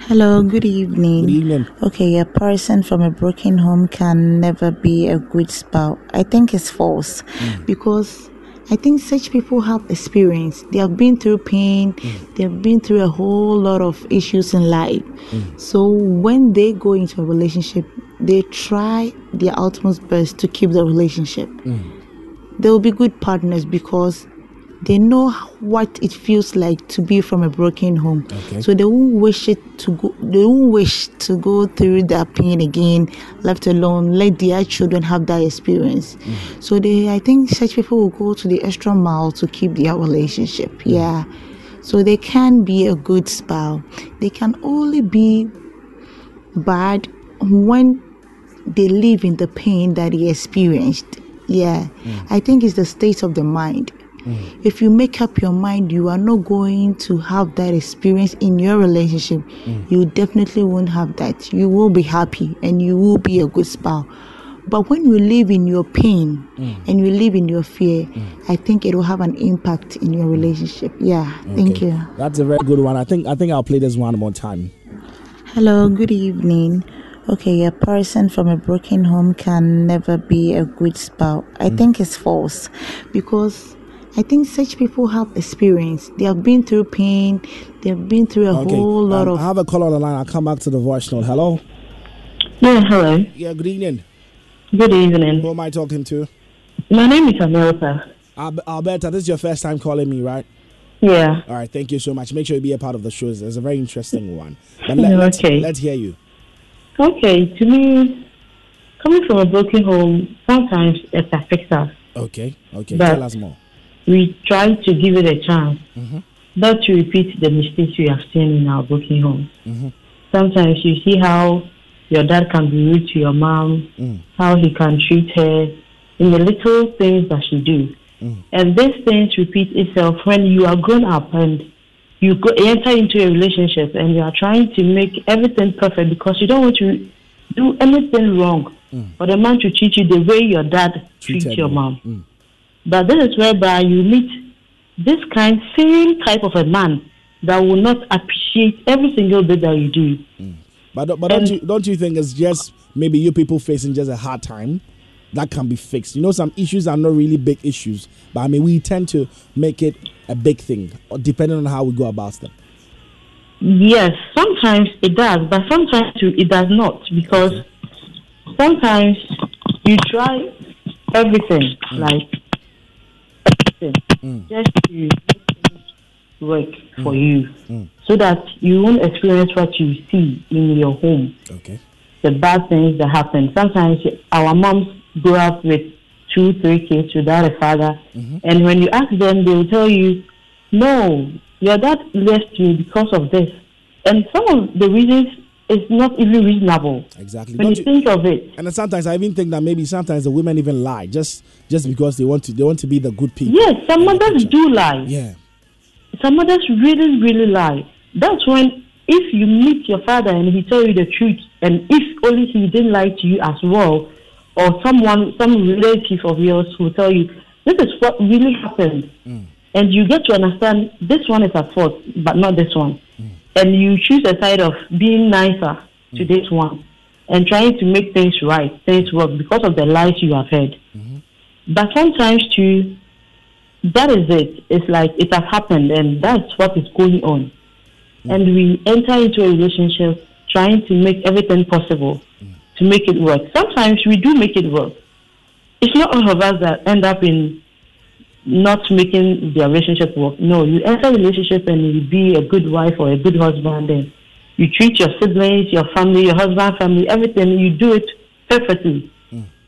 Hello, good evening. Good evening. Okay, a person from a broken home can never be a good spouse. I think it's false because I think such people have experience. They have been through pain, mm. they have been through a whole lot of issues in life. Mm. So when they go into a relationship, they try their utmost best to keep the relationship. Mm. They will be good partners because they know what it feels like to be from a broken home. Okay. So they won't wish it to go. They won't wish to go through that pain again. Left alone, let their children have that experience. Mm. So they, I think, such people will go to the extra mile to keep their relationship. Mm. Yeah. So they can be a good spouse. They can only be bad when they live in the pain that he experienced. Yeah. Mm. I think it's the state of the mind. Mm. If you make up your mind you are not going to have that experience in your relationship, mm. you definitely won't have that. You will be happy and you will be a good spouse. But when you live in your pain mm. and you live in your fear, I think it will have an impact in your relationship. Yeah. Thank you. That's a very good one. I think I think I'll play this one more time. Hello, good evening. Okay, a person from a broken home can never be a good spouse. I think it's false because I think such people have experience. They have been through pain. They have been through a whole lot um, of. I have a call on the line. I'll come back to the voice note. Hello. Yeah, hello. Yeah. Good evening. Good evening. Who am I talking to? My name is America. Alberta, this is your first time calling me, right? Yeah. All right. Thank you so much. Make sure you be a part of the show. It's a very interesting one. But let, let's, Okay. let's hear you. Okay, to me, coming from a broken home, sometimes it affects us. Okay. Okay. But- Tell us more. We try to give it a chance, Mhm. not to repeat the mistakes we have seen in our broken home. Mhm. Sometimes you see how your dad can be rude to your mom, Mm. how he can treat her in the little things that she do. Mm. And these things repeat itself when you are grown up and you go, enter into a relationship and you are trying to make everything perfect because you don't want to do anything wrong for the man to treat you the way your dad treats your you. mom. Mm. But this is whereby you meet this kind, same type of a man that will not appreciate every single bit that you do. But don't- but don't you don't you think it's just maybe you people facing just a hard time that can be fixed? You know, some issues are not really big issues, but I mean we tend to make it a big thing, depending on how we go about them. Yes, sometimes it does, but sometimes too, it does not because sometimes you try everything, like everything, mm. just to work for mm. you, mm. so that you won't experience what you see in your home. Okay. The bad things that happen. Sometimes our moms grow up with two, three kids without a father, mm-hmm. and when you ask them, they will tell you, "No, your dad left me because of this," and some of the reasons is not even reasonable. Exactly. When Don't you think of it, And sometimes I even think that maybe sometimes the women even lie just just because they want to they want to be the good people. yes, some mothers do lie. Yeah. Some mothers really, really lie. That's when if you meet your father and he tell you the truth, and if only he didn't lie to you as well, or someone, some relative of yours will tell you, this is what really happened, mm. and you get to understand this one is at fault, but not this one, and you choose a side of being nicer to mm. this one, and trying to make things right, things work because of the lies you have heard. Mm-hmm. But sometimes too, that is it. It's like it has happened, and that's what is going on. Mm. And we enter into a relationship trying to make everything possible mm. to make it work. Sometimes we do make it work. It's not all of us that end up in not making the relationship work. No, you enter a relationship and you be a good wife or a good husband, and you treat your siblings, your family, your husband, family, everything. You do it perfectly.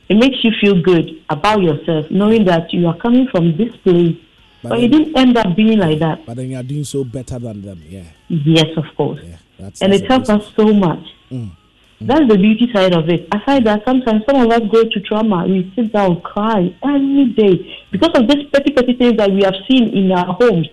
It makes you feel good about yourself, knowing that you are coming from this place, But but, you didn't end up being like that. But then you are doing so better than them. Yeah. Yes, of course. That's, and that's it helps us so much. Mm. That's the beauty side of it. Aside that, sometimes some of us go to trauma. We sit down, cry every day because of these petty, petty things that we have seen in our homes.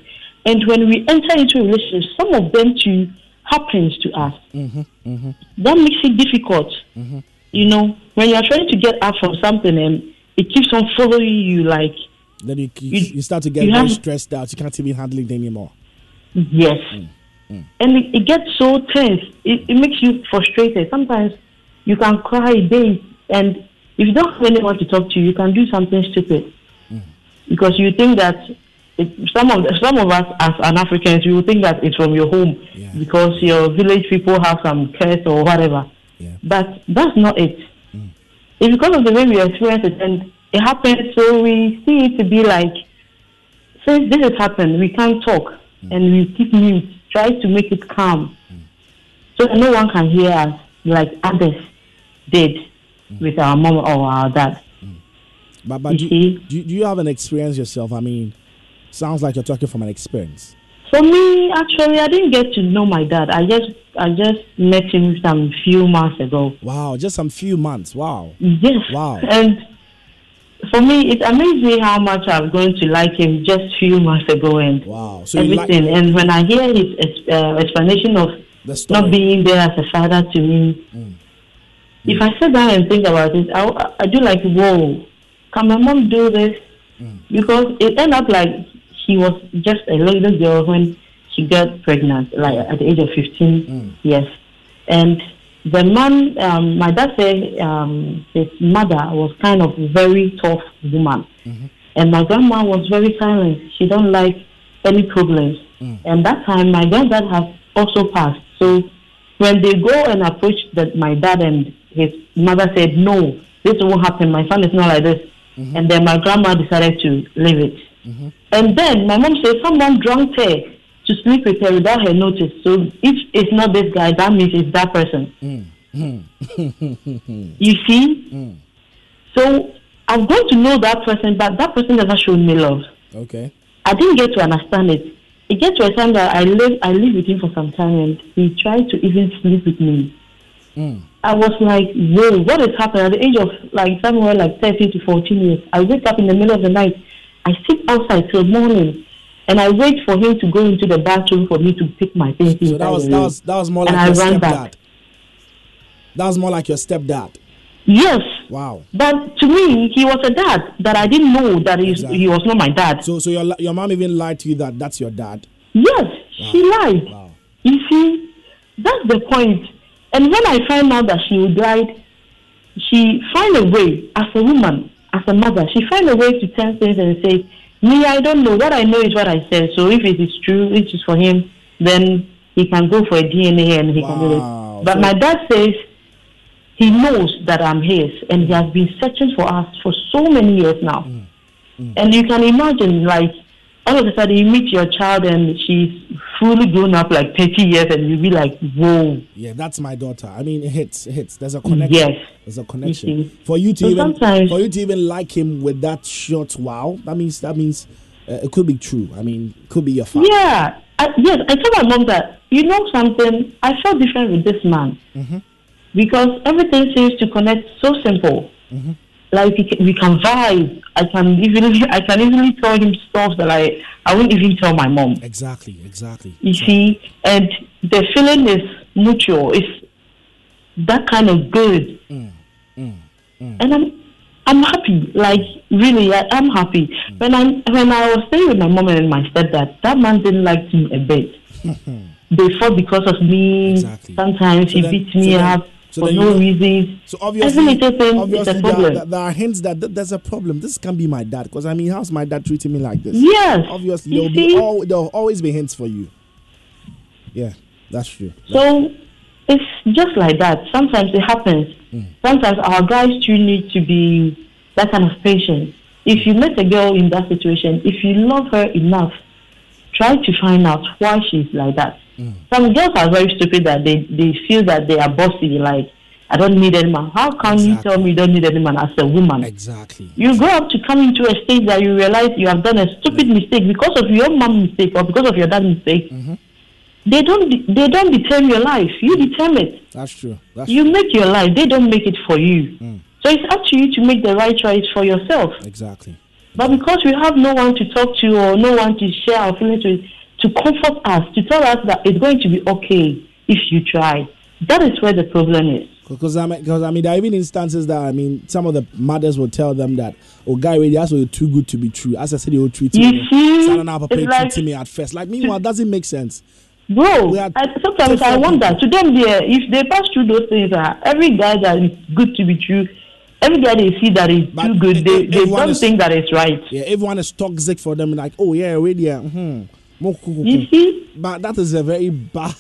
And when we enter into a relationship, some of them too happens to us. Mm-hmm. Mm-hmm. That makes it difficult. Mm-hmm. You know, when you are trying to get out from something and it keeps on following you, like Then you, you, you start to get very have- stressed out. You can't even handle it anymore. Yes. Mm. and it, it gets so tense. It, it makes you frustrated. Sometimes you can cry days, and if you don't have anyone to talk to, you can do something stupid mm. because you think that it, some of the, some of us as an Africans, you will think that it's from your home because your village people have some curse or whatever. But that's not it. Mm. It's because of the way we experience it, and it happens. So we see it to be like, since this has happened, we can't talk, and we keep mute, try to make it calm, so no one can hear us like others did with our mom or our dad. But, but do, do, you- do you have an experience yourself? I mean, sounds like you're talking from an experience. For me, actually, I didn't get to know my dad. I just I just met him some few months ago. Wow, just some few months. Wow. Yes. Wow. And for me, it amazed me how much I'm going to like him just few months ago and wow. So you like- everything. and when I hear his uh, explanation of not being there as a father to me, Mm. if I sit down and think about it, I, I do like, whoa, can my mom do this? Mm. Because it ended up like she was just a little girl when she got pregnant, like at the age of 15 Mm. yes. And the man, um, my dad said um, his mother was kind of very tough woman. And my grandma was very silent. She don't like any problems. And that time, my granddad has also passed. So when they go and approach that my dad and his mother said, no, this won't happen. My son is not like this. And then my grandma decided to leave it. And then my mom said someone drunk her to sleep with her without her notice. So if it's not this guy, that means it's that person. Mm, mm. You see? Mm. So I've got to know that person, but that person never showed me love. Okay. I didn't get to understand it. It gets to a time that I live I lived with him for some time and he tried to even sleep with me. Mm. I was like, whoa, what is happening? At the age of like somewhere like 13 to 14 years, I wake up in the middle of the night. I sit outside till morning and I wait for him to go into the bathroom for me to pick my things. So inside that was the that was that was more and like I your ran stepdad. back. That was more like your stepdad. Yes. Wow. But to me, he was a dad that I didn't know that he's, he was not my dad. So so your your mom even lied to you that that's your dad. Yes, she lied. Wow. You see, that's the point. And when I find out that she lied, she find a way as a woman, as a mother, she find a way to turn things and say, "Me, I don't know. What I know is what I said. So if it is true, it is for him. Then he can go for a DNA and he can do it." But my dad says he knows that I'm his, and he has been searching for us for so many years now. Mm. Mm. And you can imagine, like, all of a sudden you meet your child and she's fully grown up, like 30 years, and you'll be like, whoa. Yeah, that's my daughter. I mean, it hits, it hits. There's a connection. Yes. There's a connection. You. For you to So even sometimes- for you to even like him with that short wow, that means that means uh, it could be true. I mean, it could be your father. Yeah. I, yes, I told my mom that, you know something, I felt different with this man Mhm. because everything seems to connect so simple. Mm-hmm. Like we can, we can vibe. I can easily, I can easily tell him stuff that I, I wouldn't even tell my mom. Exactly, exactly. You see, and the feeling is mutual. It's that kind of good, Mm, and I'm I'm happy. Like really, I, I'm happy. Mm. When I when I was staying with my mom and my stepdad, that man didn't like me a bit. they fought because of me. Sometimes he then- beat so me then- up so for no you reasons. So obviously, Every little thing is obviously there, there, there are hints that th- there's a problem. This can be my dad because I mean, how's my dad treating me like this? Yes, Obviously, there'll be all, there'll always be hints for you. Yeah, that's true. So it's just like that. Sometimes it happens. Hmm. Sometimes our guys too need to be that kind of patient. If you meet a girl in that situation, if you love her enough, try to find out why she's like that. Some girls are very stupid that they, they feel that they are bossy, like, I don't need any man. How can you tell me you don't need any man as a woman? Exactly. You grow up to come into a stage that you realize you have done a stupid mistake because of your mom's mistake or because of your dad's mistake. Mm-hmm. They don't de- they don't determine your life. You determine it. That's true. That's you make your life. They don't make it for you. Mm. So it's up to you to make the right choice for yourself. Exactly. But because we have no one to talk to or no one to share our feelings with, to comfort us, to tell us that it's going to be okay if you try, that is where the problem is. Because I mean, because I mean, there are even instances that I mean, some of the mothers will tell them that, "Oh, guy, really, that's too good to be true." As I said, they will treat You me. see, Sana Papa it's like- treating me at first. Like meanwhile, doesn't make sense. Bro, I, sometimes I wonder to them there if they pass through those things, uh, every guy that is good to be true, every guy they see that is too good, they, they don't is- think that it's right. Yeah, everyone is toxic for them. Like, oh yeah, already. Yeah, hmm. You see, but that is a very bad.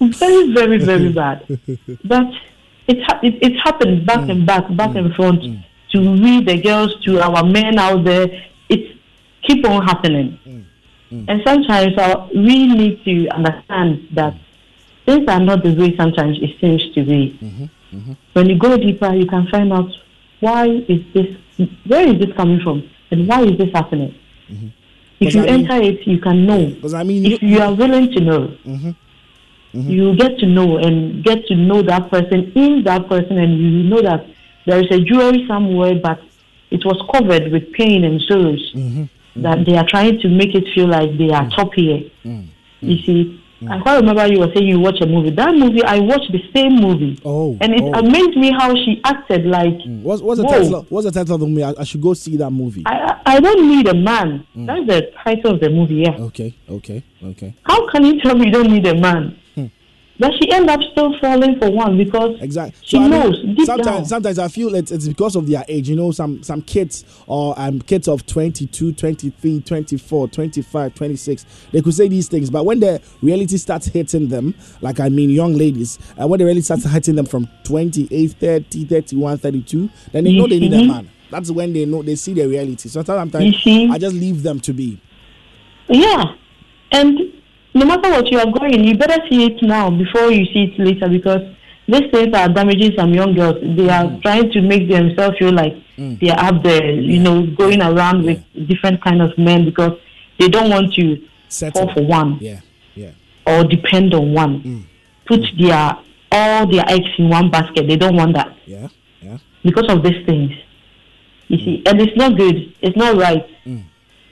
very, very, very bad. But it's ha- it, it's happened back and back, back and front mm. to we the girls, to our men out there. It keep on happening. Mm. Mm. And sometimes uh, we need to understand that things are not the way sometimes it seems to be. Mm-hmm. Mm-hmm. When you go deeper, you can find out why is this, where is this coming from, and why is this happening. Mm-hmm. If you I mean- enter it, you can know. Because I mean, if you are willing to know, Mm-hmm. you get to know and get to know that person in that person, and you know that there is a jewelry somewhere, but it was covered with pain and sorrows. Mm-hmm. That they are trying to make it feel like they are top here. You see, Mm. I quite remember you were saying you watch a movie. That movie, I watched the same movie. Oh, and it oh. amazed me how she acted like. Mm. What's, what's the title? What's the title of the movie? I, I should go see that movie. I, I I don't need a man. Mm. That's the title of the movie. Yeah. Okay, okay, okay. How can you tell me you don't need a man? But she end up still falling for one because exactly. she I mean, knows deep sometimes, down. sometimes I feel it's, it's because of their age. You know, some some kids or um kids of 22, 23, 24, 25, 26, they could say these things, but when the reality starts hitting them, like I mean young ladies, uh, when the reality starts hitting them from 28, 30, 31, 32, then they know they need a Mhm. man. That's when they know they see the reality. So sometimes see? I just leave them to be. Yeah, and no matter what you are going, you better see it now before you see it later because these things are damaging some young girls. They are Mm. trying to make themselves feel like mm. they are up there, you know, going around with different kind of men because they don't want to fall for one Yeah, yeah. or depend on one. Mm. Put mm. their all their eggs in one basket. They don't want that. Yeah, yeah. because of these things. You see, and it's not good. It's not right.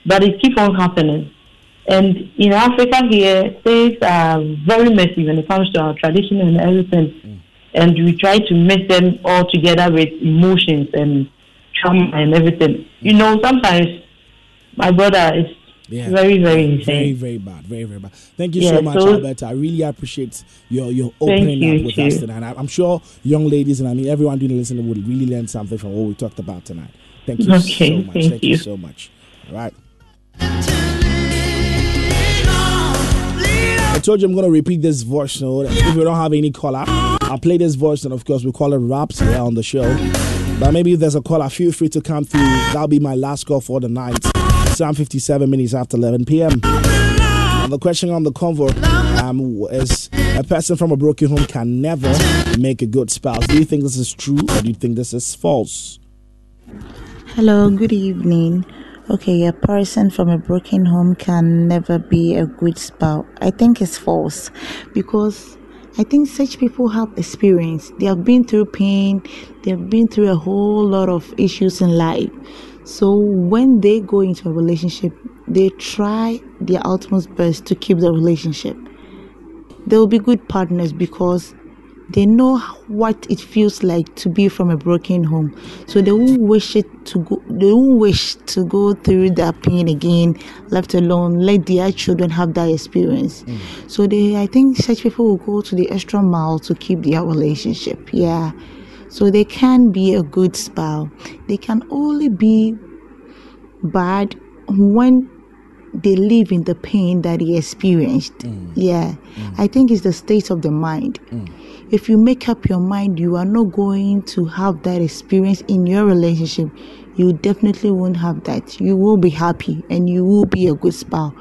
But it keeps on happening. And in Africa here, things are very messy when it comes to our tradition and everything. Mm. And we try to mix them all together with emotions and trauma and everything. You know, sometimes my brother is Yeah. very, very Very, insane. very bad. Very, very bad. Thank you Yeah, so much, so- Alberta. I really appreciate your your opening you, up with too. us tonight. I'm sure young ladies and I mean everyone doing the listening would really learn something from what we talked about tonight. Thank you Okay, so much. thank you you. so much. All right. I told you I'm going to repeat this voice note. If we don't have any caller, I'll play this voice and of course we call it raps here on the show. But maybe if there's a caller, feel free to come through. That'll be my last call for the night. It's 57 minutes after 11 p.m. And the question on the convo um, is a person from a broken home can never make a good spouse. Do you think this is true or do you think this is false? Hello, good evening. Okay, a person from a broken home can never be a good spouse. I think it's false because I think such people have experience. They have been through pain, they have been through a whole lot of issues in life. So when they go into a relationship, they try their utmost best to keep the relationship. They will be good partners because they know what it feels like to be from a broken home. So they won't wish it to go they won't wish to go through that pain again left alone let their children have that experience. Mm. So they i think such people will go to the extra mile to keep their relationship yeah. So they can be a good spouse. They can only be bad when they live in the pain that he experienced. Mm. Yeah, mm. I think it's the state of the mind. If you make up your mind you are not going to have that experience in your relationship, you definitely won't have that. You will be happy and you will be a good spouse.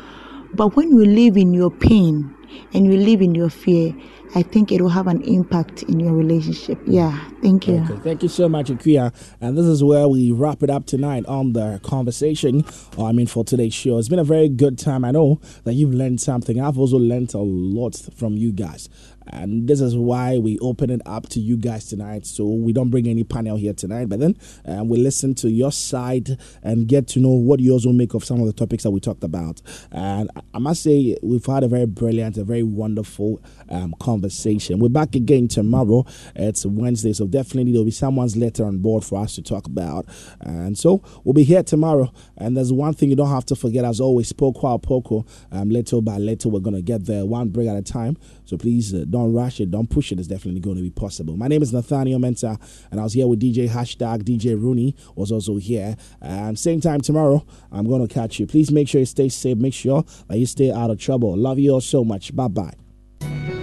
But when you live in your pain and you live in your fear, I think it will have an impact in your relationship. Yeah, thank you. Okay, thank you so much, Akuya. And this is where we wrap it up tonight on the conversation. uh, I mean, for today's show. It's been a very good time. I know that you've learned something. I've also learned a lot from you guys. And this is why we open it up to you guys tonight. So we don't bring any panel here tonight, but then um, we listen to your side and get to know what you also make of some of the topics that we talked about. And I must say, we've had a very brilliant, a very wonderful um, conversation. We're back again tomorrow. It's Wednesday, so definitely there'll be someone's letter on board for us to talk about. And so we'll be here tomorrow. And there's one thing you don't have to forget, as always, poco a poco, um, little by little, we're going to get there one break at a time. So please uh, don't rush it, don't push it. It's definitely going to be possible. My name is Nathaniel Mensah, and I was here with DJ hashtag DJ Rooney was also here. And same time tomorrow, I'm going to catch you. Please make sure you stay safe. Make sure that you stay out of trouble. Love you all so much. Bye bye. And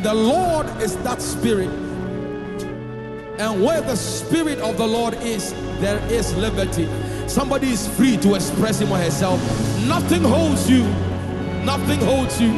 the Lord is that spirit. And where the spirit of the Lord is, there is liberty. Somebody is free to express him or herself. Nothing holds you. Nothing holds you.